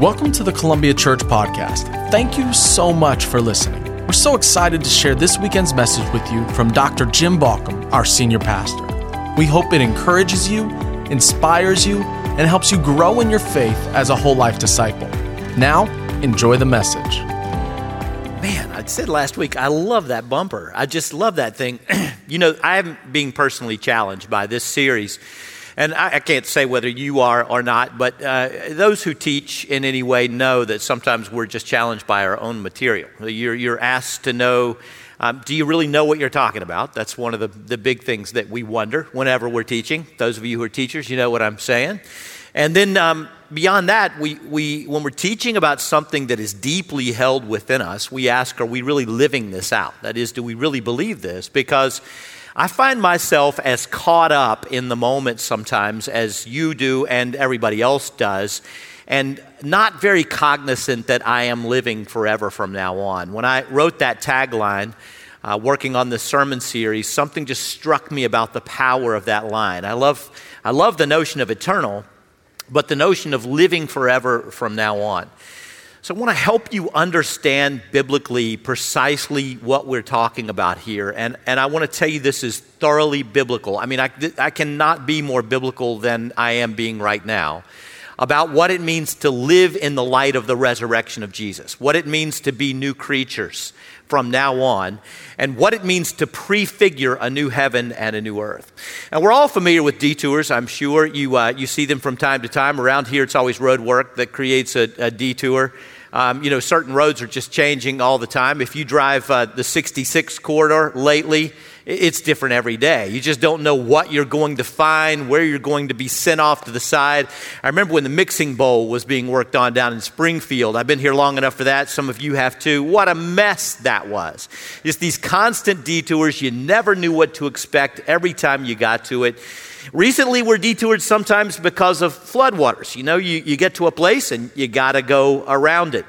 Welcome to the Columbia Church Podcast. Thank you so much for listening. We're so excited to share this weekend's message with you from Dr. Jim Baucom, our senior pastor. We hope it encourages you, inspires you, and helps you grow in your faith as a whole life disciple. Now, enjoy the message. Man, I said last week, I love that bumper. I just love that thing. you know, I am being personally challenged by this series and I, I can't say whether you are or not, but uh, those who teach in any way know that sometimes we're just challenged by our own material. You're, you're asked to know. Um, do you really know what you're talking about? That's one of the, the big things that we wonder whenever we're teaching. Those of you who are teachers, you know what I'm saying. And then um, beyond that, we, we, when we're teaching about something that is deeply held within us, we ask, are we really living this out? That is, do we really believe this? Because I find myself as caught up in the moment sometimes as you do and everybody else does, and not very cognizant that I am living forever from now on. When I wrote that tagline, uh, working on this sermon series, something just struck me about the power of that line. I love, I love the notion of eternal, but the notion of living forever from now on. So, I want to help you understand biblically precisely what we're talking about here. And, and I want to tell you this is thoroughly biblical. I mean, I, I cannot be more biblical than I am being right now about what it means to live in the light of the resurrection of Jesus, what it means to be new creatures from now on, and what it means to prefigure a new heaven and a new earth. And we're all familiar with detours, I'm sure. You, uh, you see them from time to time. Around here, it's always road work that creates a, a detour. Um, you know, certain roads are just changing all the time. If you drive uh, the 66 corridor lately, it's different every day. You just don't know what you're going to find, where you're going to be sent off to the side. I remember when the mixing bowl was being worked on down in Springfield. I've been here long enough for that. Some of you have too. What a mess that was. Just these constant detours. You never knew what to expect every time you got to it. Recently, we're detoured sometimes because of floodwaters. You know, you, you get to a place and you got to go around it.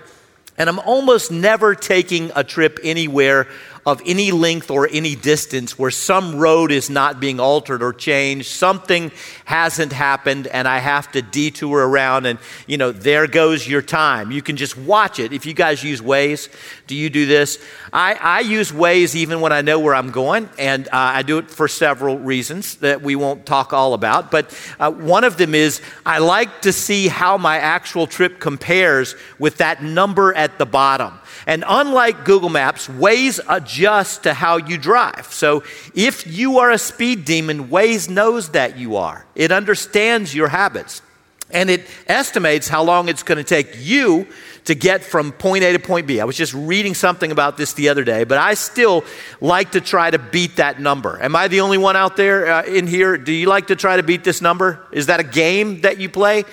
And I'm almost never taking a trip anywhere of any length or any distance where some road is not being altered or changed, something hasn't happened, and I have to detour around, and you know, there goes your time. You can just watch it. If you guys use Waze, do you do this? I, I use Waze even when I know where I'm going, and uh, I do it for several reasons that we won't talk all about. But uh, one of them is I like to see how my actual trip compares with that number at the bottom. And unlike Google Maps, Waze adjusts to how you drive. So if you are a speed demon, Waze knows that you are. It understands your habits. And it estimates how long it's going to take you to get from point A to point B. I was just reading something about this the other day, but I still like to try to beat that number. Am I the only one out there uh, in here? Do you like to try to beat this number? Is that a game that you play?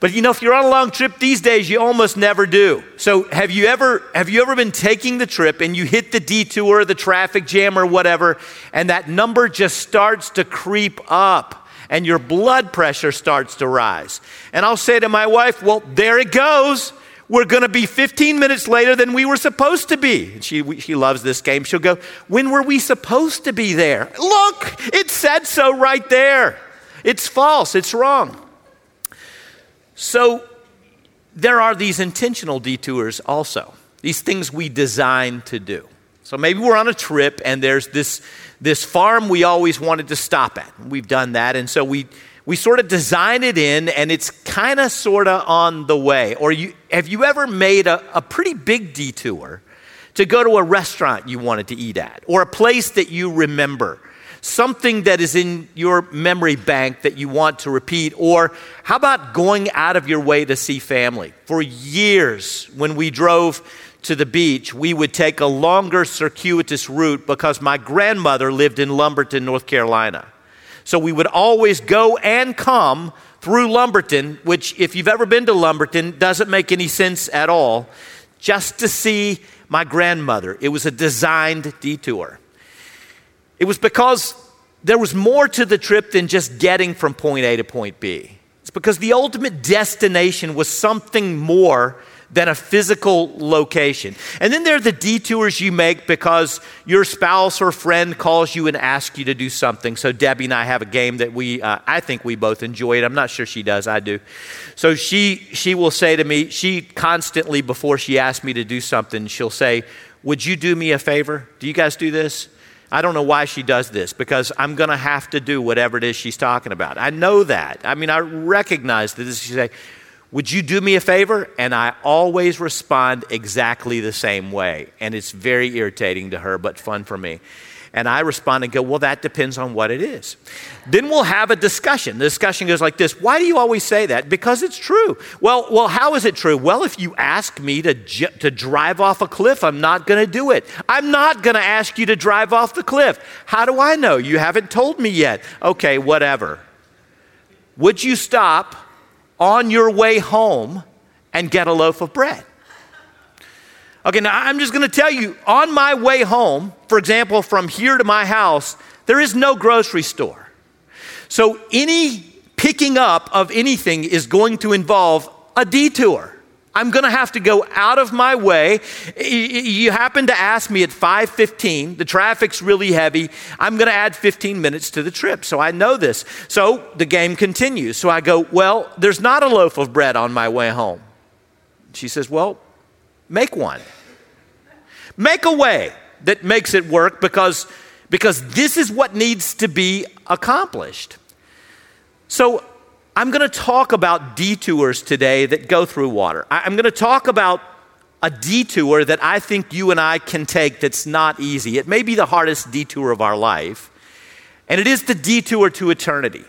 But you know, if you're on a long trip these days, you almost never do. So have you ever have you ever been taking the trip and you hit the detour, the traffic jam or whatever, and that number just starts to creep up and your blood pressure starts to rise. And I'll say to my wife, "Well, there it goes." We're going to be 15 minutes later than we were supposed to be. She, she loves this game. She'll go, When were we supposed to be there? Look, it said so right there. It's false, it's wrong. So there are these intentional detours also, these things we design to do. So maybe we're on a trip and there's this, this farm we always wanted to stop at. We've done that. And so we, we sort of design it in and it's kind of sort of on the way. Or you, have you ever made a, a pretty big detour to go to a restaurant you wanted to eat at or a place that you remember? Something that is in your memory bank that you want to repeat? Or how about going out of your way to see family? For years, when we drove to the beach, we would take a longer circuitous route because my grandmother lived in Lumberton, North Carolina. So we would always go and come through Lumberton, which, if you've ever been to Lumberton, doesn't make any sense at all, just to see my grandmother. It was a designed detour. It was because there was more to the trip than just getting from point A to point B. It's because the ultimate destination was something more than a physical location. And then there are the detours you make because your spouse or friend calls you and asks you to do something. So Debbie and I have a game that we, uh, I think we both enjoy it. I'm not sure she does, I do. So she, she will say to me, she constantly, before she asks me to do something, she'll say, Would you do me a favor? Do you guys do this? I don't know why she does this because I'm going to have to do whatever it is she's talking about. I know that. I mean, I recognize that. She say, would you do me a favor? And I always respond exactly the same way. And it's very irritating to her, but fun for me. And I respond and go, Well, that depends on what it is. Then we'll have a discussion. The discussion goes like this Why do you always say that? Because it's true. Well, well how is it true? Well, if you ask me to, j- to drive off a cliff, I'm not going to do it. I'm not going to ask you to drive off the cliff. How do I know? You haven't told me yet. Okay, whatever. Would you stop on your way home and get a loaf of bread. Okay, now I'm just to tell you on my way home, for example, from here to my house, there is no grocery store. So any picking up of anything is going to involve a detour. I'm going to have to go out of my way. You happen to ask me at 5:15, the traffic's really heavy. I'm going to add 15 minutes to the trip. So I know this. So the game continues. So I go, "Well, there's not a loaf of bread on my way home." She says, "Well, make one. Make a way that makes it work because because this is what needs to be accomplished." So I'm going to talk about detours today that go through water. I'm going to talk about a detour that I think you and I can take that's not easy. It may be the hardest detour of our life, and it is the detour to eternity.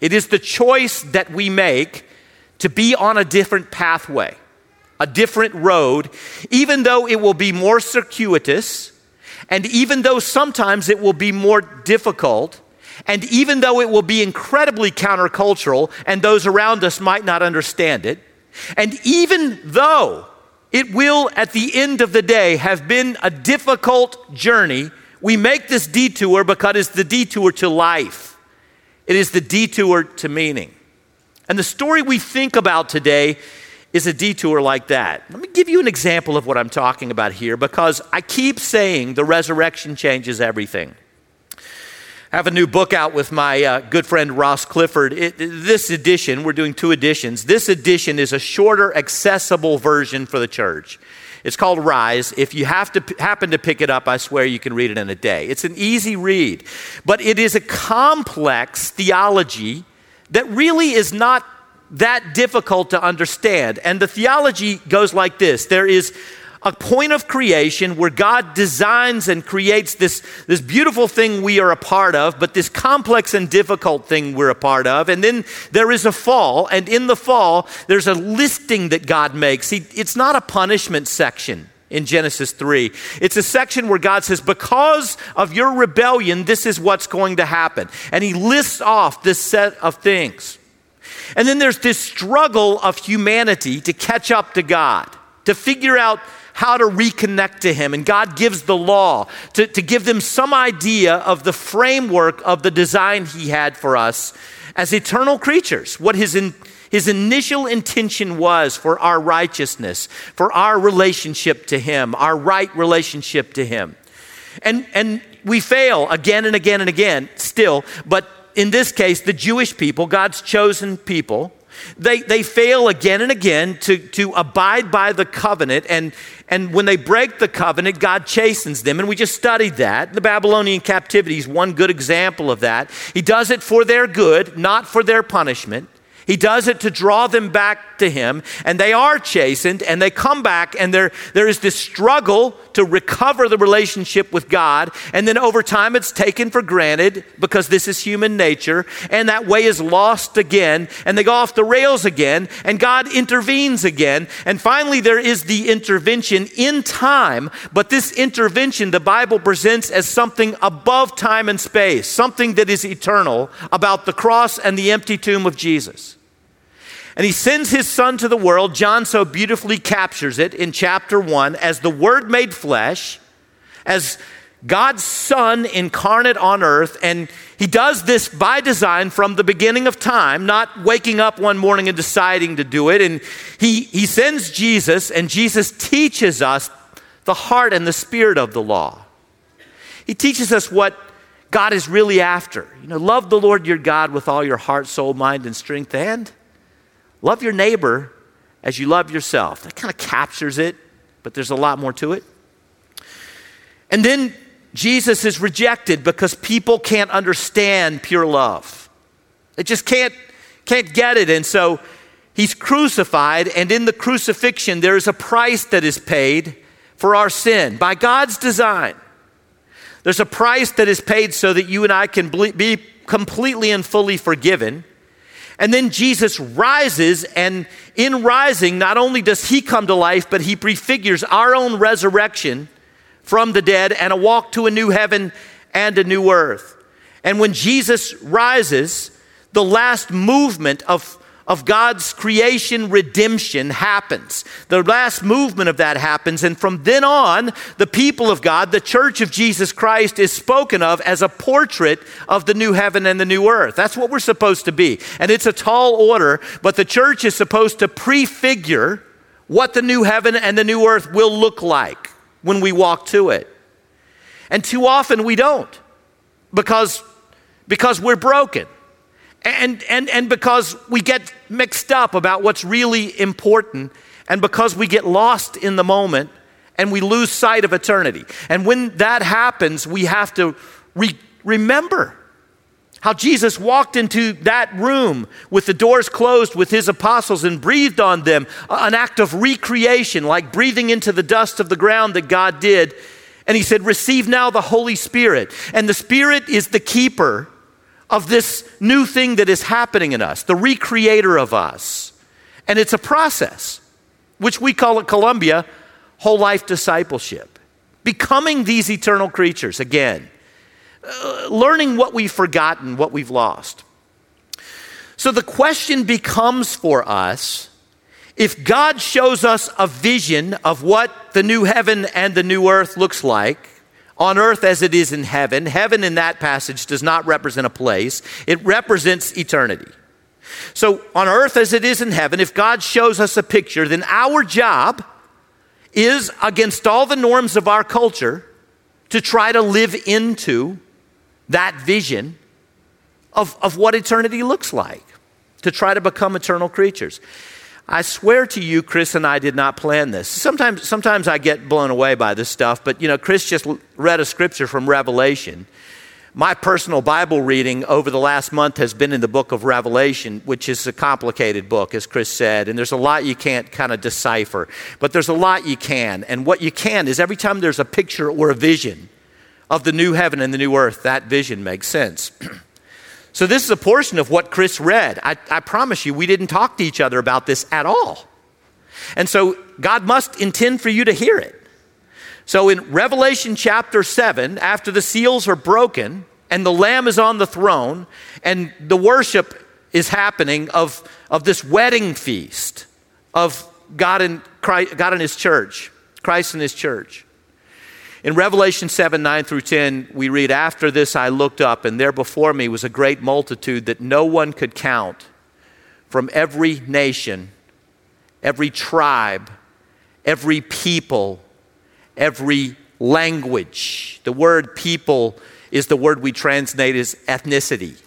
It is the choice that we make to be on a different pathway, a different road, even though it will be more circuitous, and even though sometimes it will be more difficult and even though it will be incredibly countercultural and those around us might not understand it, and even though it will at the end of the day have been a difficult journey, we make this detour because it's the detour to life. It is the detour to meaning. And the story we think about today is a detour like that. Let me give you an example of what I'm talking about here because I keep saying the resurrection changes everything. I have a new book out with my uh, good friend Ross Clifford. It, this edition, we're doing two editions. This edition is a shorter, accessible version for the church. It's called Rise. If you have to happen to pick it up, I swear you can read it in a day. It's an easy read, but it is a complex theology that really is not that difficult to understand. And the theology goes like this there is a point of creation where God designs and creates this, this beautiful thing we are a part of, but this complex and difficult thing we're a part of. And then there is a fall, and in the fall, there's a listing that God makes. He, it's not a punishment section in Genesis 3. It's a section where God says, Because of your rebellion, this is what's going to happen. And He lists off this set of things. And then there's this struggle of humanity to catch up to God, to figure out how to reconnect to Him. And God gives the law to, to give them some idea of the framework of the design He had for us as eternal creatures, what His, in, his initial intention was for our righteousness, for our relationship to Him, our right relationship to Him. And, and we fail again and again and again still, but in this case, the Jewish people, God's chosen people, they, they fail again and again to, to abide by the covenant. And, and when they break the covenant, God chastens them. And we just studied that. The Babylonian captivity is one good example of that. He does it for their good, not for their punishment. He does it to draw them back to Him, and they are chastened, and they come back, and there, there is this struggle to recover the relationship with God. And then over time, it's taken for granted because this is human nature, and that way is lost again, and they go off the rails again, and God intervenes again. And finally, there is the intervention in time, but this intervention the Bible presents as something above time and space, something that is eternal about the cross and the empty tomb of Jesus. And he sends his son to the world. John so beautifully captures it in chapter one as the Word made flesh, as God's Son incarnate on earth, and He does this by design from the beginning of time, not waking up one morning and deciding to do it. And He, he sends Jesus, and Jesus teaches us the heart and the spirit of the law. He teaches us what God is really after. You know, love the Lord your God with all your heart, soul, mind, and strength, and love your neighbor as you love yourself. That kind of captures it, but there's a lot more to it. And then Jesus is rejected because people can't understand pure love. They just can't, can't get it. And so he's crucified, and in the crucifixion, there is a price that is paid for our sin by God's design. There's a price that is paid so that you and I can be completely and fully forgiven. And then Jesus rises, and in rising, not only does he come to life, but he prefigures our own resurrection from the dead and a walk to a new heaven and a new earth. And when Jesus rises, the last movement of, of God's creation redemption happens. The last movement of that happens. And from then on, the people of God, the church of Jesus Christ, is spoken of as a portrait of the new heaven and the new earth. That's what we're supposed to be. And it's a tall order, but the church is supposed to prefigure what the new heaven and the new earth will look like when we walk to it. And too often we don't because, because we're broken. And, and, and because we get mixed up about what's really important, and because we get lost in the moment and we lose sight of eternity. And when that happens, we have to re- remember how Jesus walked into that room with the doors closed with his apostles and breathed on them, an act of recreation, like breathing into the dust of the ground that God did. And he said, Receive now the Holy Spirit. And the Spirit is the keeper of this new thing that is happening in us, the recreator of us. And it's a process, which we call at Columbia whole life discipleship, becoming these eternal creatures again uh, learning what we've forgotten, what we've lost. So the question becomes for us if God shows us a vision of what the new heaven and the new earth looks like, on earth as it is in heaven, heaven in that passage does not represent a place, it represents eternity. So, on earth as it is in heaven, if God shows us a picture, then our job is, against all the norms of our culture, to try to live into that vision of, of what eternity looks like, to try to become eternal creatures. I swear to you, Chris and I did not plan this. Sometimes, sometimes I get blown away by this stuff, but you know, Chris just read a scripture from Revelation. My personal Bible reading over the last month has been in the book of Revelation, which is a complicated book, as Chris said, and there's a lot you can't kind of decipher, but there's a lot you can. And what you can is every time there's a picture or a vision, of the new heaven and the new earth, that vision makes sense. so, this is a portion of what Chris read. I, I promise you, we didn't talk to each other about this at all. And so, God must intend for you to hear it. So, in Revelation chapter 7, after the seals are broken and the Lamb is on the throne and the worship is happening of, of this wedding feast of God and, Christ, God and His church, Christ and His church. In Revelation 7 9 through 10, we read, After this I looked up, and there before me was a great multitude that no one could count from every nation, every tribe, every people, every language. The word people is the word we translate as ethnicity.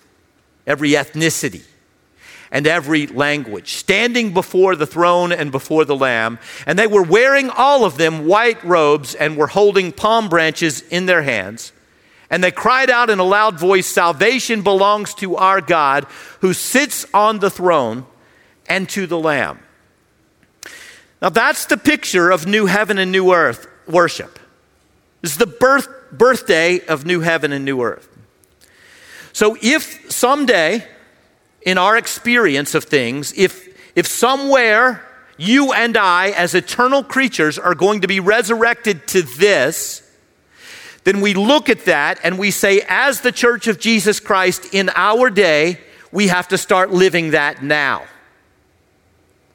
Every ethnicity and every language, standing before the throne and before the Lamb. And they were wearing all of them white robes and were holding palm branches in their hands. And they cried out in a loud voice Salvation belongs to our God who sits on the throne and to the Lamb. Now, that's the picture of new heaven and new earth worship. This is the birth, birthday of new heaven and new earth. So, if someday in our experience of things, if, if somewhere you and I, as eternal creatures, are going to be resurrected to this, then we look at that and we say, as the church of Jesus Christ in our day, we have to start living that now.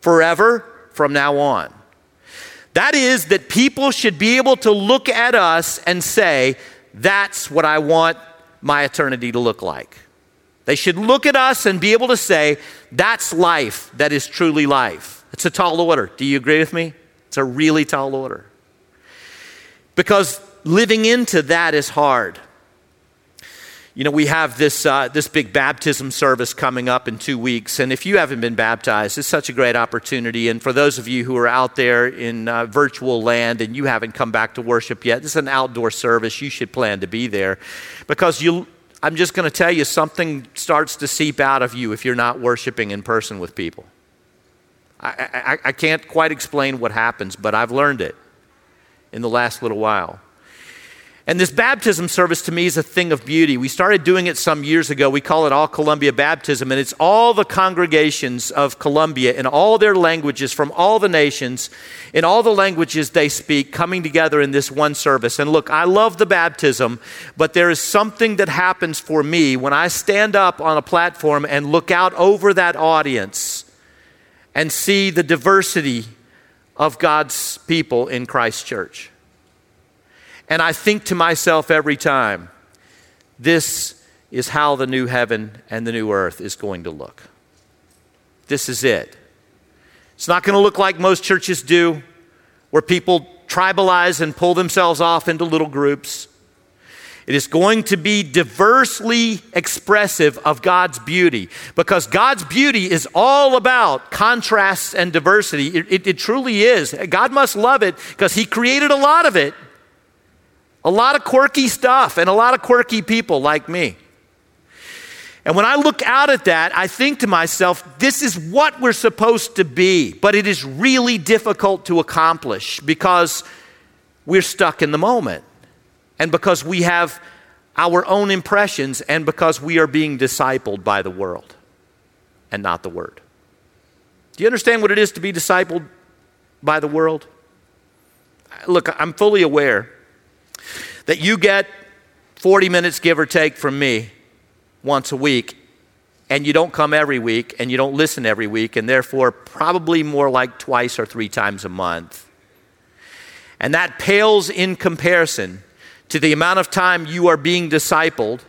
Forever from now on. That is, that people should be able to look at us and say, that's what I want my eternity to look like. They should look at us and be able to say, that's life that is truly life. It's a tall order. Do you agree with me? It's a really tall order. Because living into that is hard. You know, we have this, uh, this big baptism service coming up in two weeks. And if you haven't been baptized, it's such a great opportunity. And for those of you who are out there in uh, virtual land and you haven't come back to worship yet, this is an outdoor service. You should plan to be there because you, I'm just going to tell you something starts to seep out of you if you're not worshiping in person with people. I, I, I can't quite explain what happens, but I've learned it in the last little while. And this baptism service to me is a thing of beauty. We started doing it some years ago. We call it All Columbia Baptism, and it's all the congregations of Columbia in all their languages from all the nations, in all the languages they speak, coming together in this one service. And look, I love the baptism, but there is something that happens for me when I stand up on a platform and look out over that audience and see the diversity of God's people in Christ Church. And I think to myself every time, this is how the new heaven and the new earth is going to look. This is it. It's not going to look like most churches do, where people tribalize and pull themselves off into little groups. It is going to be diversely expressive of God's beauty because God's beauty is all about contrasts and diversity. It, it, it truly is. God must love it because He created a lot of it. A lot of quirky stuff and a lot of quirky people like me. And when I look out at that, I think to myself, this is what we're supposed to be, but it is really difficult to accomplish because we're stuck in the moment and because we have our own impressions and because we are being discipled by the world and not the Word. Do you understand what it is to be discipled by the world? Look, I'm fully aware that you get 40 minutes, give or take, from me once a week, and you don't come every week, and you don't listen every week, and therefore probably more like twice or three times a month. And that pales in comparison to the amount of time you are being discipled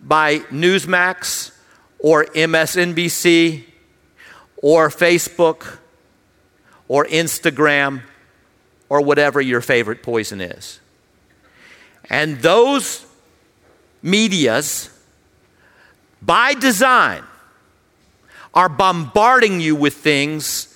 by Newsmax or MSNBC or Facebook or Instagram or whatever your favorite poison is. And those medias, by design, are bombarding you with things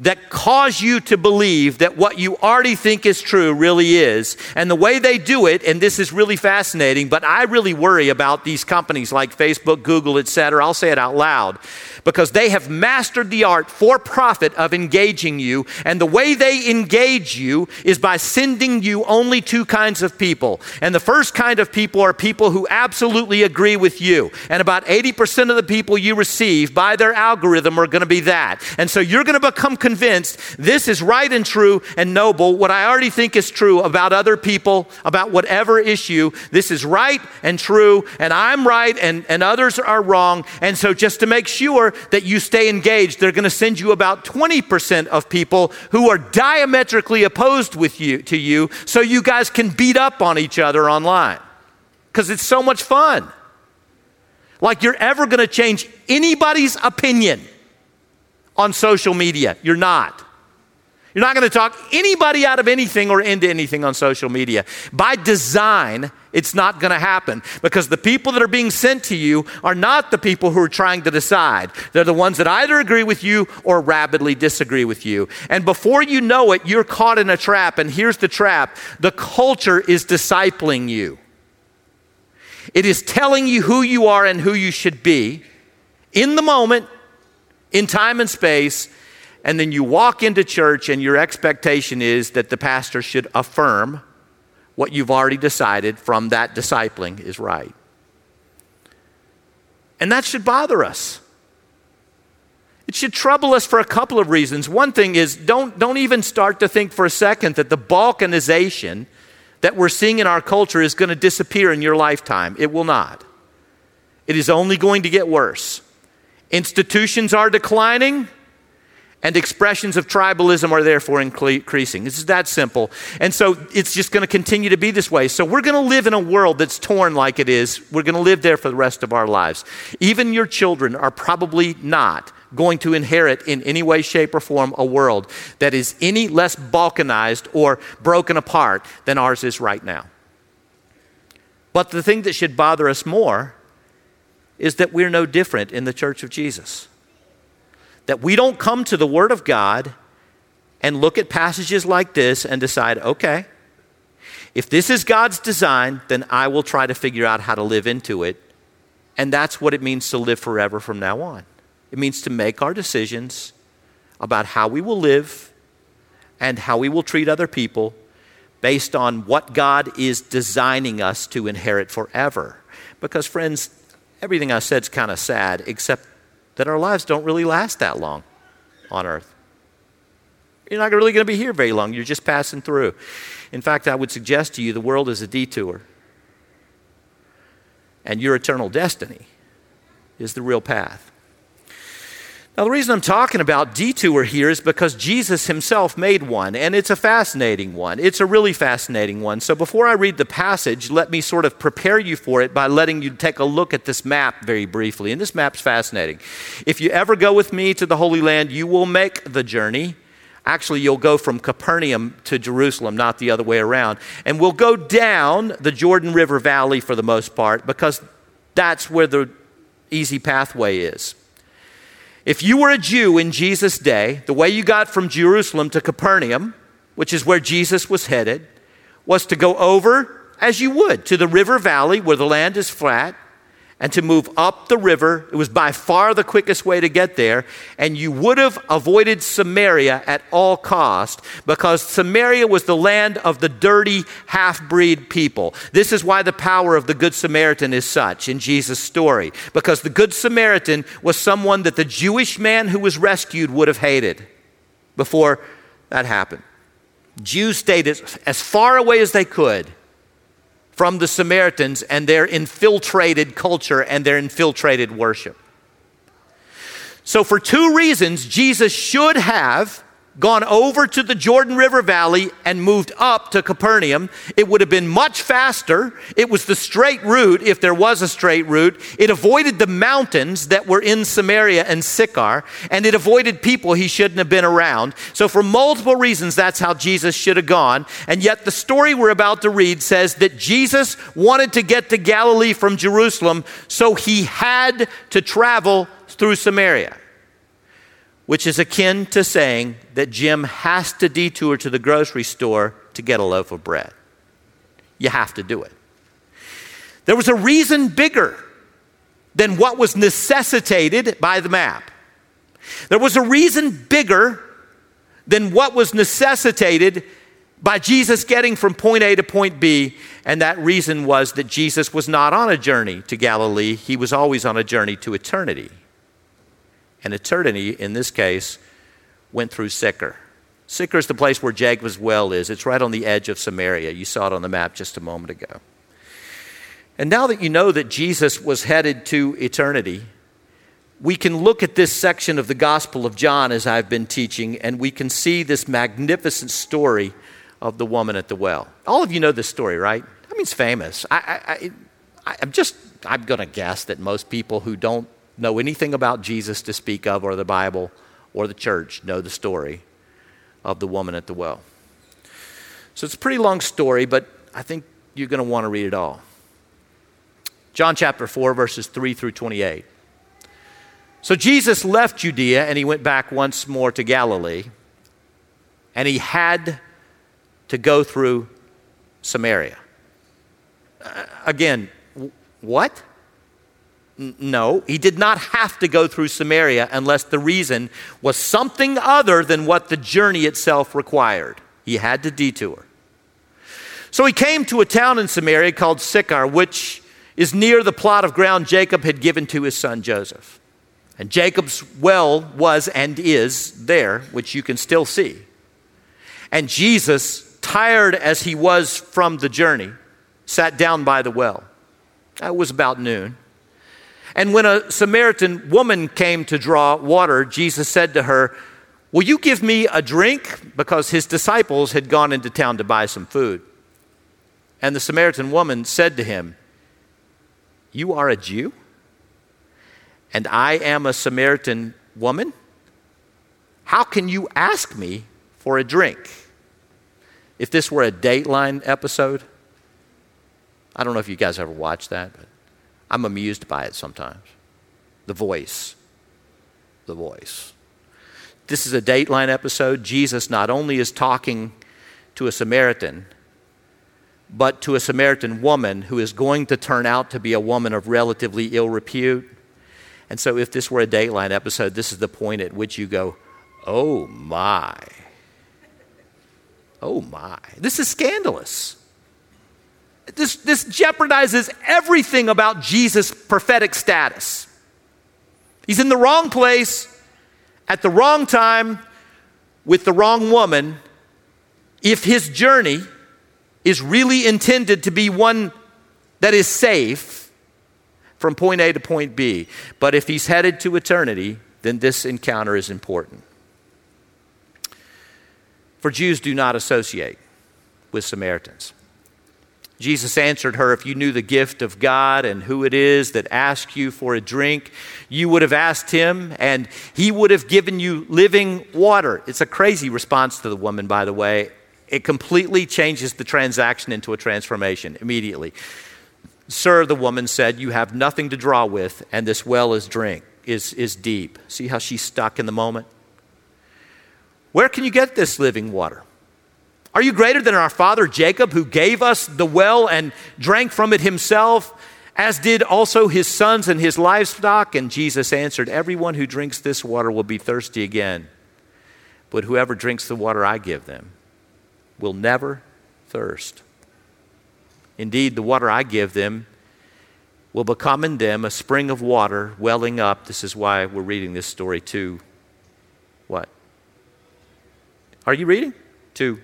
that cause you to believe that what you already think is true really is. And the way they do it, and this is really fascinating, but I really worry about these companies like Facebook, Google, etc. I'll say it out loud because they have mastered the art for profit of engaging you. And the way they engage you is by sending you only two kinds of people. And the first kind of people are people who absolutely agree with you. And about 80% of the people you receive by their algorithm are going to be that. And so you're going to become convinced this is right and true and noble. What I already think is true about other people, about whatever issue, this is right and true, and I'm right and, and others are wrong. And so just to make sure that you stay engaged, they're going to send you about 20% of people who are diametrically opposed with you to you so you guys can beat up on each other online. Cuz it's so much fun. Like you're ever going to change anybody's opinion on social media. You're not. You're not going to talk anybody out of anything or into anything on social media. By design, it's not going to happen because the people that are being sent to you are not the people who are trying to decide. They're the ones that either agree with you or rapidly disagree with you. And before you know it, you're caught in a trap. And here's the trap the culture is discipling you, it is telling you who you are and who you should be in the moment, in time and space and then you walk into church and your expectation is that the pastor should affirm what you've already decided from that discipling is right. And that should bother us. It should trouble us for a couple of reasons. One thing is don't, don't even start to think for a second that the balkanization that we're seeing in our culture is going to disappear in your lifetime. It will not. It is only going to get worse. Institutions are declining, and expressions of tribalism are therefore increasing. It's that simple. And so it's just going to continue to be this way. So we're going to live in a world that's torn like it is. We're going to live there for the rest of our lives. Even your children are probably not going to inherit in any way, shape, or form a world that is any less balkanized or broken apart than ours is right now. But the thing that should bother us more is that we're no different in the church of Jesus. That we don't come to the Word of God and look at passages like this and decide, okay, if this is God's design, then I will try to figure out how to live into it. And that's what it means to live forever from now on. It means to make our decisions about how we will live and how we will treat other people based on what God is designing us to inherit forever. Because, friends, everything I said is kind of sad, except that our lives don't really last that long on earth. You're not really going to be here very long. You're just passing through. In fact, I would suggest to you the world is a detour. And your eternal destiny is the real path. Now, the reason I'm talking about detour here is because Jesus himself made one, and it's a fascinating one. It's a really fascinating one. So, before I read the passage, let me sort of prepare you for it by letting you take a look at this map very briefly. And this map's fascinating. If you ever go with me to the Holy Land, you will make the journey. Actually, you'll go from Capernaum to Jerusalem, not the other way around. And we'll go down the Jordan River Valley for the most part because that's where the easy pathway is. If you were a Jew in Jesus' day, the way you got from Jerusalem to Capernaum, which is where Jesus was headed, was to go over as you would to the river valley where the land is flat and to move up the river. It was by far the quickest way to get there. And you would have avoided Samaria at all cost because Samaria was the land of the dirty half-breed people. This is why the power of the Good Samaritan is such in Jesus' story. Because the Good Samaritan was someone that the Jewish man who was rescued would have hated before that happened. Jews stayed as, as far away as they could from the Samaritans and their infiltrated culture and their infiltrated worship. So, for two reasons, Jesus should have gone over to the Jordan River Valley and moved up to Capernaum, it would have been much faster. It was the straight route, if there was a straight route. It avoided the mountains that were in Samaria and Sychar, and it avoided people he shouldn't have been around. So, for multiple reasons, that's how Jesus should have gone. And yet, the story we're about to read says that Jesus wanted to get to Galilee from Jerusalem, so he had to travel through Samaria which is akin to saying that Jim has to detour to the grocery store to get a loaf of bread. You have to do it. There was a reason bigger than what was necessitated by the map. There was a reason bigger than what was necessitated by Jesus getting from point A to point B, and that reason was that Jesus was not on a journey to Galilee, he was always on a journey to eternity and eternity, in this case, went through Sychar. Sychar is the place where Jacob's well is. It's right on the edge of Samaria. You saw it on the map just a moment ago. And now that you know that Jesus was headed to eternity, we can look at this section of the Gospel of John as I've been teaching, and we can see this magnificent story of the woman at the well. All of you know this story, right? I mean, it's famous. I, I, I, I'm just, I'm going to guess that most people who don't know anything about Jesus to speak of, or the Bible, or the church, know the story of the woman at the well. So it's a pretty long story, but I think you're going to want to read it all. John chapter 4, verses 3 through 28. So Jesus left Judea and he went back once more to Galilee, and he had to go through Samaria. Uh, again, what? No, he did not have to go through Samaria unless the reason was something other than what the journey itself required. He had to detour. So he came to a town in Samaria called Sychar, which is near the plot of ground Jacob had given to his son Joseph. And Jacob's well was and is there, which you can still see. And Jesus, tired as he was from the journey, sat down by the well. It was about noon. And when a Samaritan woman came to draw water, Jesus said to her, Will you give me a drink? Because his disciples had gone into town to buy some food. And the Samaritan woman said to him, You are a Jew? And I am a Samaritan woman? How can you ask me for a drink? If this were a Dateline episode, I don't know if you guys ever watched that, but I'm amused by it sometimes. The voice. The voice. This is a Dateline episode. Jesus not only is talking to a Samaritan, but to a Samaritan woman who is going to turn out to be a woman of relatively ill repute. And so, if this were a Dateline episode, this is the point at which you go, oh my. Oh my. This is scandalous. This, this jeopardizes everything about Jesus' prophetic status. He's in the wrong place at the wrong time with the wrong woman if his journey is really intended to be one that is safe from point A to point B. But if he's headed to eternity, then this encounter is important. For Jews do not associate with Samaritans. Jesus answered her, If you knew the gift of God and who it is that asks you for a drink, you would have asked him, and he would have given you living water. It's a crazy response to the woman, by the way. It completely changes the transaction into a transformation immediately. Sir, the woman said, You have nothing to draw with, and this well is drink, is, is deep. See how she's stuck in the moment? Where can you get this living water? Are you greater than our father Jacob, who gave us the well and drank from it himself, as did also his sons and his livestock? And Jesus answered, Everyone who drinks this water will be thirsty again. But whoever drinks the water I give them will never thirst. Indeed, the water I give them will become in them a spring of water welling up. This is why we're reading this story to what? Are you reading? To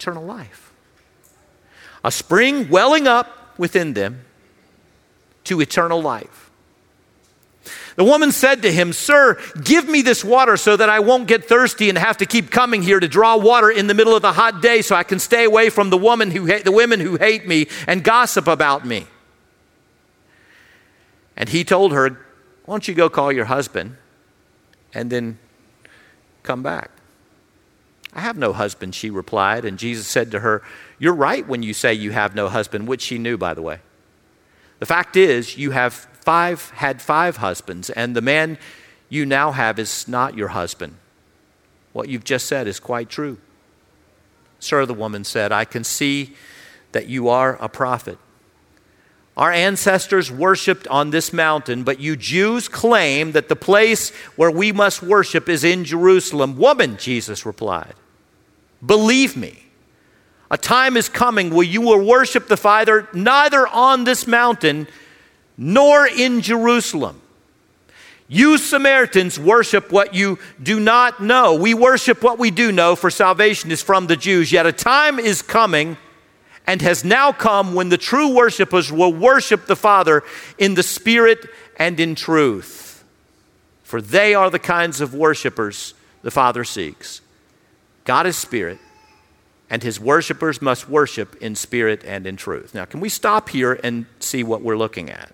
eternal life. A spring welling up within them to eternal life. The woman said to him, Sir, give me this water so that I won't get thirsty and have to keep coming here to draw water in the middle of the hot day so I can stay away from the, woman who ha- the women who hate me and gossip about me. And he told her, Why don't you go call your husband and then come back? I have no husband, she replied. And Jesus said to her, You're right when you say you have no husband, which she knew, by the way. The fact is, you have five, had five husbands, and the man you now have is not your husband. What you've just said is quite true. Sir, the woman said, I can see that you are a prophet. Our ancestors worshiped on this mountain, but you Jews claim that the place where we must worship is in Jerusalem. Woman, Jesus replied, believe me, a time is coming where you will worship the Father neither on this mountain nor in Jerusalem. You Samaritans worship what you do not know. We worship what we do know, for salvation is from the Jews. Yet a time is coming and has now come when the true worshipers will worship the Father in the Spirit and in truth. For they are the kinds of worshipers the Father seeks. God is Spirit, and his worshipers must worship in spirit and in truth. Now, can we stop here and see what we're looking at?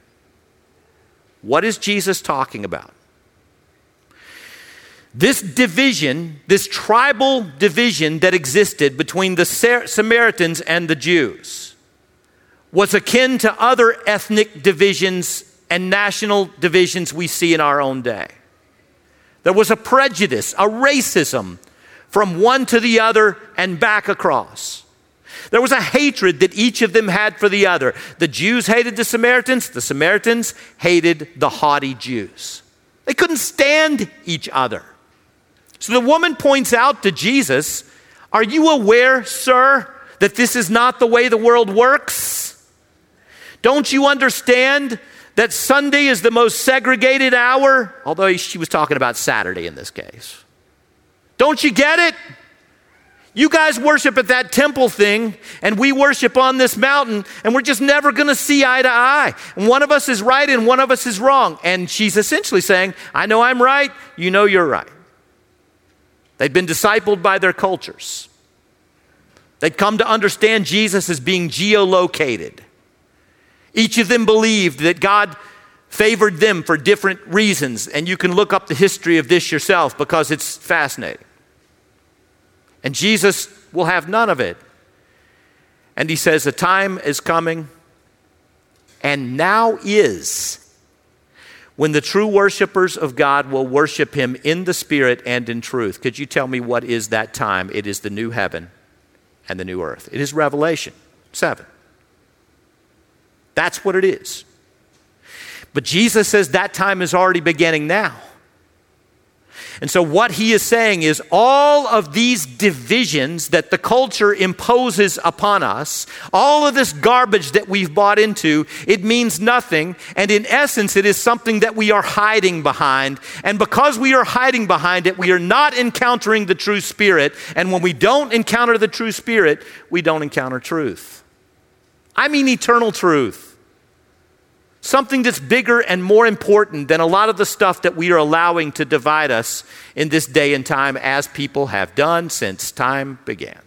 What is Jesus talking about? This division, this tribal division that existed between the Samaritans and the Jews, was akin to other ethnic divisions and national divisions we see in our own day. There was a prejudice, a racism from one to the other and back across. There was a hatred that each of them had for the other. The Jews hated the Samaritans, the Samaritans hated the haughty Jews. They couldn't stand each other. So the woman points out to Jesus, Are you aware, sir, that this is not the way the world works? Don't you understand that Sunday is the most segregated hour? Although she was talking about Saturday in this case. Don't you get it? You guys worship at that temple thing, and we worship on this mountain, and we're just never going to see eye to eye. And one of us is right and one of us is wrong. And she's essentially saying, I know I'm right, you know you're right. They'd been discipled by their cultures. They'd come to understand Jesus as being geolocated. Each of them believed that God favored them for different reasons, and you can look up the history of this yourself because it's fascinating. And Jesus will have none of it. And he says, A time is coming, and now is, when the true worshipers of God will worship him in the Spirit and in truth. Could you tell me what is that time? It is the new heaven and the new earth. It is Revelation 7. That's what it is. But Jesus says that time is already beginning now. And so, what he is saying is all of these divisions that the culture imposes upon us, all of this garbage that we've bought into, it means nothing. And in essence, it is something that we are hiding behind. And because we are hiding behind it, we are not encountering the true spirit. And when we don't encounter the true spirit, we don't encounter truth. I mean, eternal truth something that's bigger and more important than a lot of the stuff that we are allowing to divide us in this day and time, as people have done since time began.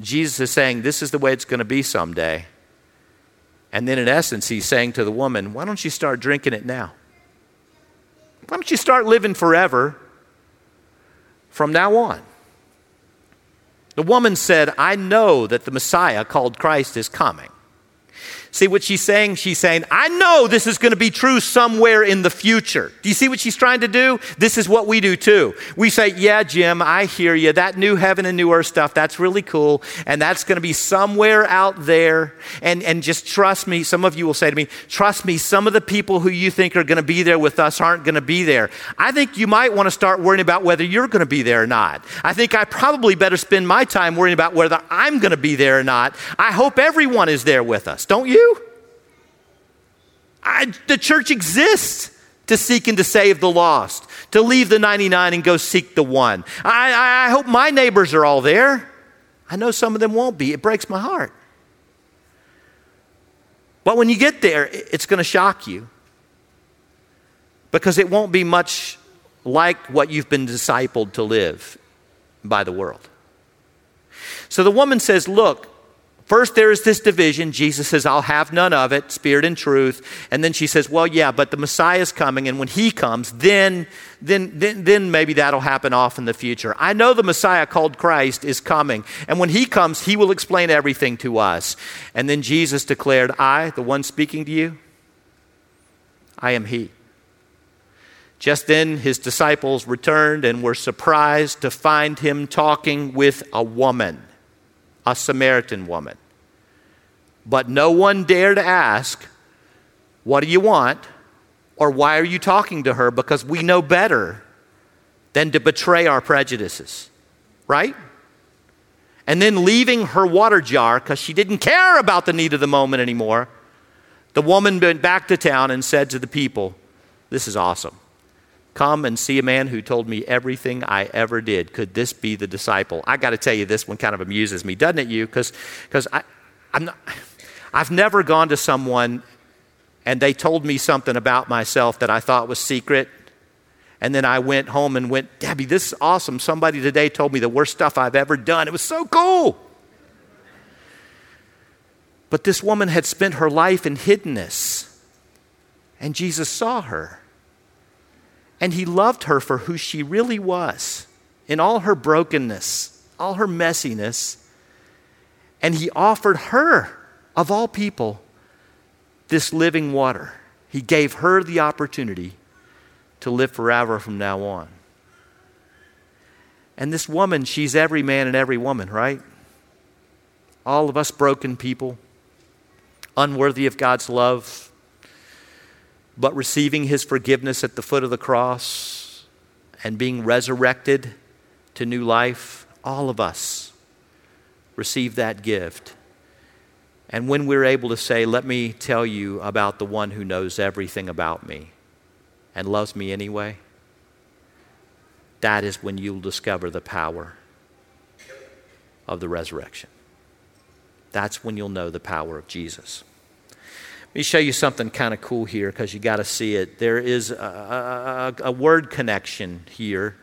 Jesus is saying this is the way it's going to be someday. And then, in essence, he's saying to the woman, Why don't you start drinking it now? Why don't you start living forever from now on? The woman said, I know that the Messiah called Christ is coming. See what she's saying? She's saying, I know this is going to be true somewhere in the future. Do you see what she's trying to do? This is what we do too. We say, Yeah, Jim, I hear you. That new heaven and new earth stuff, that's really cool. And that's going to be somewhere out there. And, and just trust me. Some of you will say to me, Trust me, some of the people who you think are going to be there with us aren't going to be there. I think you might want to start worrying about whether you're going to be there or not. I think I probably better spend my time worrying about whether I'm going to be there or not. I hope everyone is there with us, don't you? I, the church exists to seek and to save the lost, to leave the 99 and go seek the one. I, I, I hope my neighbors are all there. I know some of them won't be. It breaks my heart. But when you get there, it's going to shock you because it won't be much like what you've been discipled to live by the world. So the woman says, Look, First, there is this division. Jesus says, I'll have none of it, spirit and truth. And then she says, Well, yeah, but the Messiah is coming, and when he comes, then, then, then, then maybe that'll happen off in the future. I know the Messiah called Christ is coming, and when he comes, he will explain everything to us. And then Jesus declared, I, the one speaking to you, I am he. Just then, his disciples returned and were surprised to find him talking with a woman a Samaritan woman. But no one dared ask, What do you want? or Why are you talking to her? Because we know better than to betray our prejudices, right? And then leaving her water jar because she didn't care about the need of the moment anymore, the woman went back to town and said to the people, This is awesome. Come and see a man who told me everything I ever did. Could this be the disciple? I got to tell you, this one kind of amuses me, doesn't it, you? Because I'm not, I've never gone to someone and they told me something about myself that I thought was secret. And then I went home and went, Debbie, this is awesome. Somebody today told me the worst stuff I've ever done. It was so cool. But this woman had spent her life in hiddenness, and Jesus saw her. And he loved her for who she really was in all her brokenness, all her messiness. And he offered her, of all people, this living water. He gave her the opportunity to live forever from now on. And this woman, she's every man and every woman, right? All of us broken people, unworthy of God's love, but receiving his forgiveness at the foot of the cross and being resurrected to new life, all of us receive that gift. And when we're able to say, Let me tell you about the one who knows everything about me and loves me anyway, that is when you'll discover the power of the resurrection. That's when you'll know the power of Jesus. Let me show you something kind of cool here because you got to see it. There is a, a, a, word connection here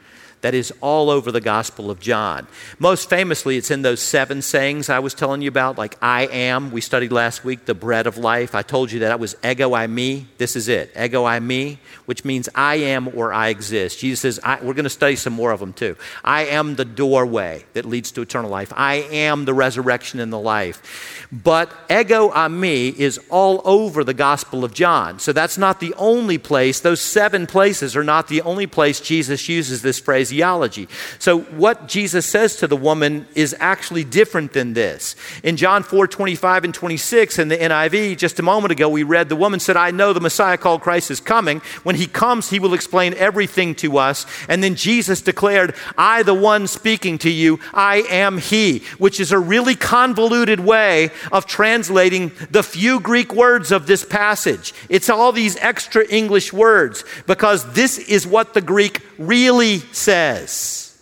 that is all over the Gospel of John. Most famously, it's in those seven sayings I was telling you about, like I am. We studied last week the bread of life. I told you that that was ego eimi. This is it, ego eimi, which means I am or I exist. Jesus says, I, we're going to study some more of them too. I am the doorway that leads to eternal life. I am the resurrection and the life. But ego eimi is all over the Gospel of John. So that's not the only place. Those seven places are not the only place Jesus uses this phrase phraseology. So, what Jesus says to the woman is actually different than this. In John 4 25 and 26 in the NIV, just a moment ago, we read the woman said, I know the Messiah called Christ is coming. When he comes, he will explain everything to us. And then Jesus declared, I, the one speaking to you, I am he, which is a really convoluted way of translating the few Greek words of this passage. It's all these extra English words because this is what the Greek really says says.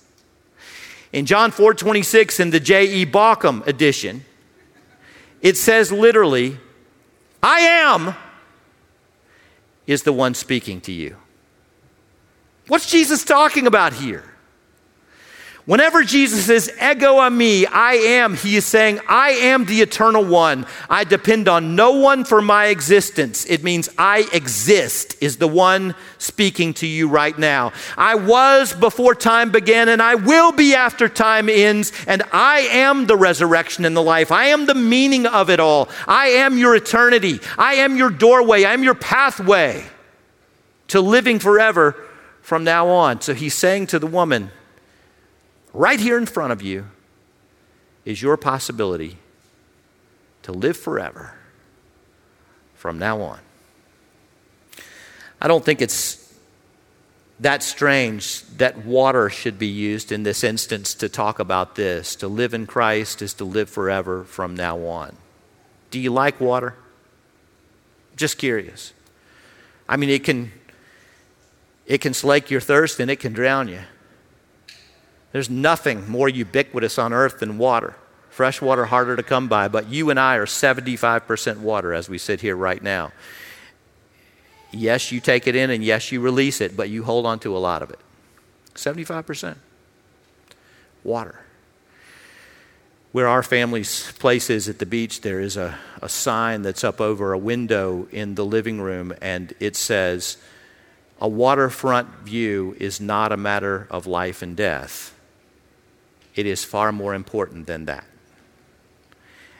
In John 4 26, in the J.E. Baucom edition, it says literally, I am is the one speaking to you. What's Jesus talking about here? Whenever Jesus says, Ego eimi, I am, he is saying, I am the eternal one. I depend on no one for my existence. It means I exist, is the one speaking to you right now. I was before time began, and I will be after time ends, and I am the resurrection and the life. I am the meaning of it all. I am your eternity. I am your doorway. I am your pathway to living forever from now on. So he's saying to the woman, right here in front of you is your possibility to live forever from now on. I don't think it's that strange that water should be used in this instance to talk about this. To live in Christ is to live forever from now on. Do you like water? Just curious. I mean, it can, it can slake your thirst and it can drown you. There's nothing more ubiquitous on earth than water. Fresh water harder to come by, but you and I are 75% water as we sit here right now. Yes, you take it in and yes, you release it, but you hold on to a lot of it. 75%. Water. Where our family's place is at the beach, there is a, a sign that's up over a window in the living room, and it says, A waterfront view is not a matter of life and death it is far more important than that.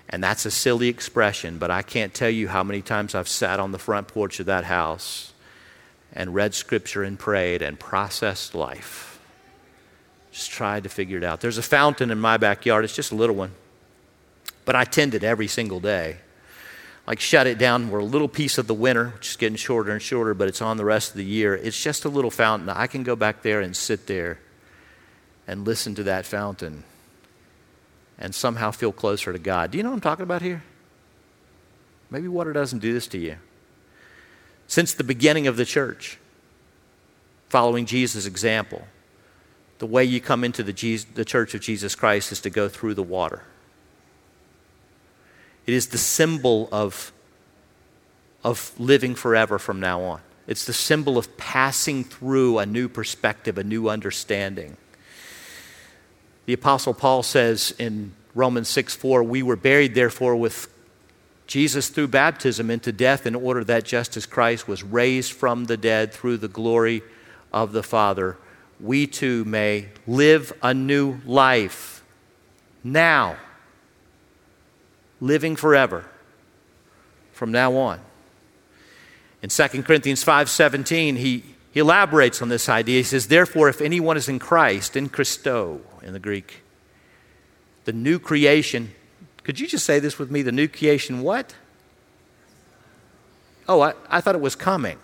And that's a silly expression, but I can't tell you how many times I've sat on the front porch of that house and read scripture and prayed and processed life. Just tried to figure it out. There's a fountain in my backyard, it's just a little one, but I tend it every single day. Like, shut it down. We're a little piece of the winter, which is getting shorter and shorter, but it's on the rest of the year. It's just a little fountain. I can go back there and sit there and listen to that fountain and somehow feel closer to God. Do you know what I'm talking about here? Maybe water doesn't do this to you. Since the beginning of the church, following Jesus' example, the way you come into the, Jesus, the church of Jesus Christ is to go through the water. It is the symbol of, of living forever from now on. It's the symbol of passing through a new perspective, a new understanding. The Apostle Paul says in Romans 6 4, we were buried, therefore, with Jesus through baptism into death, in order that just as Christ was raised from the dead through the glory of the Father, we too may live a new life now, living forever from now on. In 2 Corinthians 5:17, he, he elaborates on this idea. He says, Therefore, if anyone is in Christ, in Christo, in the Greek. The new creation. Could you just say this with me? The new creation, what? Oh, I, I thought it was coming.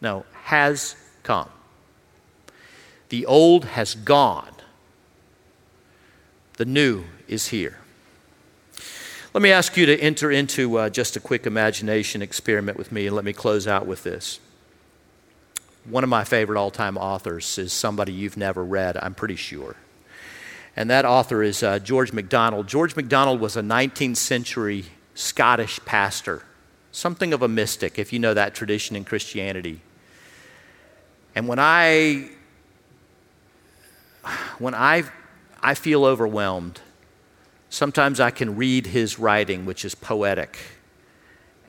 No, has come. The old has gone. The new is here. Let me ask you to enter into uh, just a quick imagination experiment with me, and let me close out with this. One of my favorite all time authors is somebody you've never read, I'm pretty sure. And that author is uh, George MacDonald. George MacDonald was a 19th century Scottish pastor. something of a mystic, if you know that tradition in Christianity. And when I when I I feel overwhelmed, sometimes I can read his writing, which is poetic,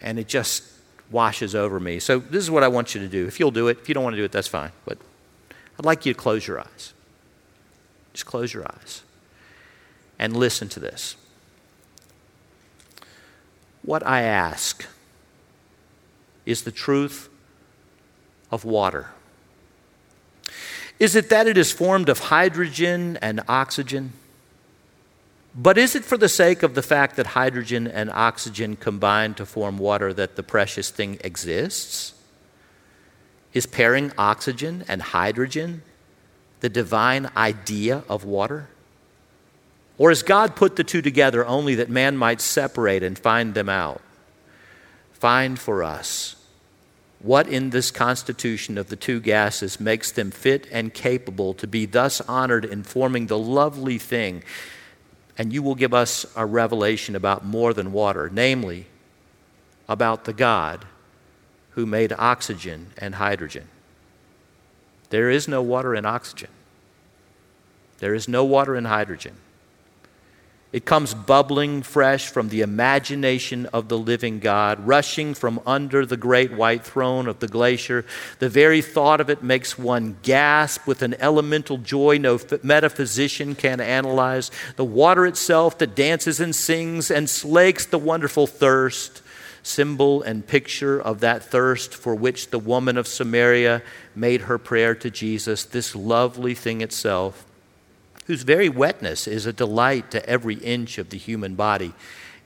and it just washes over me. So this is what I want you to do. If you'll do it, if you don't want to do it, that's fine. But I'd like you to close your eyes. Just close your eyes and listen to this. What I ask is the truth of water. Is it that it is formed of hydrogen and oxygen? But is it for the sake of the fact that hydrogen and oxygen combine to form water that the precious thing exists? Is pairing oxygen and hydrogen the divine idea of water? Or has God put the two together only that man might separate and find them out? Find for us what in this constitution of the two gases makes them fit and capable to be thus honored in forming the lovely thing and you will give us a revelation about more than water, namely, about the God who made oxygen and hydrogen. There is no water in oxygen, there is no water in hydrogen. It comes bubbling fresh from the imagination of the living God, rushing from under the great white throne of the glacier. The very thought of it makes one gasp with an elemental joy no metaphysician can analyze. The water itself that dances and sings and slakes the wonderful thirst, symbol and picture of that thirst for which the woman of Samaria made her prayer to Jesus, this lovely thing itself whose very wetness is a delight to every inch of the human body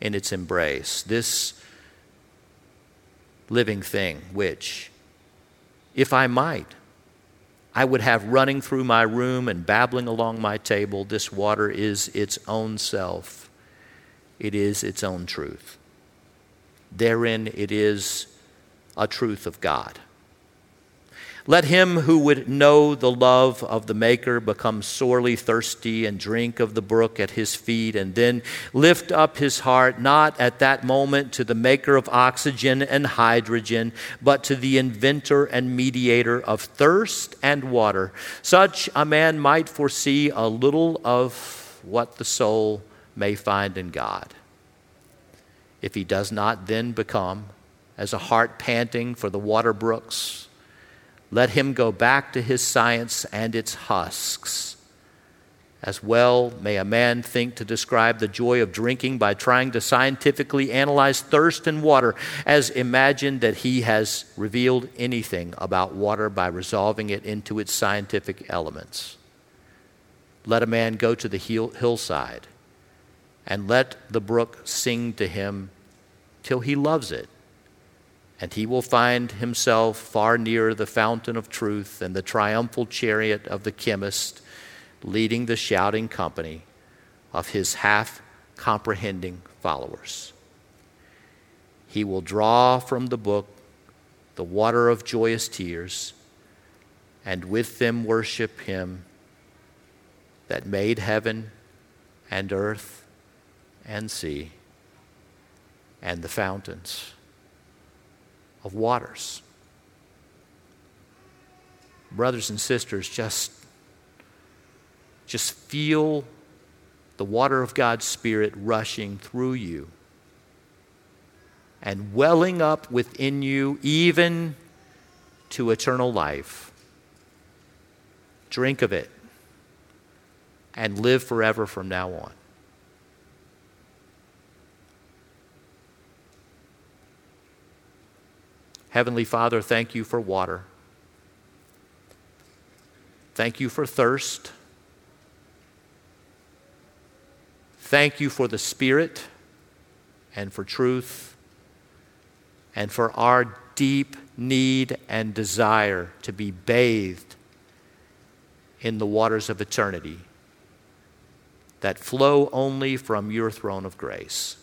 in its embrace. This living thing, which, if I might, I would have running through my room and babbling along my table, this water is its own self. It is its own truth. Therein it is a truth of God. Let him who would know the love of the Maker become sorely thirsty and drink of the brook at his feet, and then lift up his heart, not at that moment to the Maker of oxygen and hydrogen, but to the inventor and mediator of thirst and water. Such a man might foresee a little of what the soul may find in God. If he does not then become, as a heart panting for the water brooks, let him go back to his science and its husks. As well may a man think to describe the joy of drinking by trying to scientifically analyze thirst and water as imagine that he has revealed anything about water by resolving it into its scientific elements. Let a man go to the hill, hillside and let the brook sing to him till he loves it and he will find himself far nearer the fountain of truth and the triumphal chariot of the chemist leading the shouting company of his half comprehending followers. He will draw from the book the water of joyous tears and with them worship him that made heaven and earth and sea and the fountains of waters. Brothers and sisters, just, just feel the water of God's Spirit rushing through you and welling up within you, even to eternal life. Drink of it and live forever from now on. Heavenly Father, thank you for water. Thank you for thirst. Thank you for the Spirit and for truth and for our deep need and desire to be bathed in the waters of eternity that flow only from your throne of grace.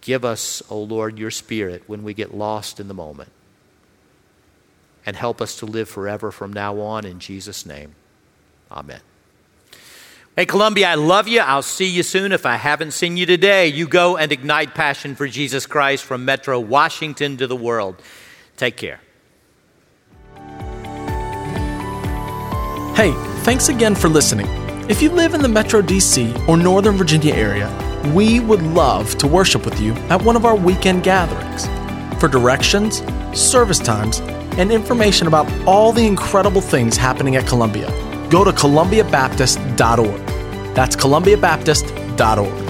Give us, O Lord, your Spirit when we get lost in the moment. And help us to live forever from now on in Jesus' name. Amen. Hey, Columbia, I love you. I'll see you soon. If I haven't seen you today, you go and ignite passion for Jesus Christ from Metro Washington to the world. Take care. Hey, thanks again for listening. If you live in the Metro DC or Northern Virginia area, we would love to worship with you at one of our weekend gatherings. For directions, service times, and information about all the incredible things happening at Columbia, go to columbiabaptist.org. That's columbiabaptist.org.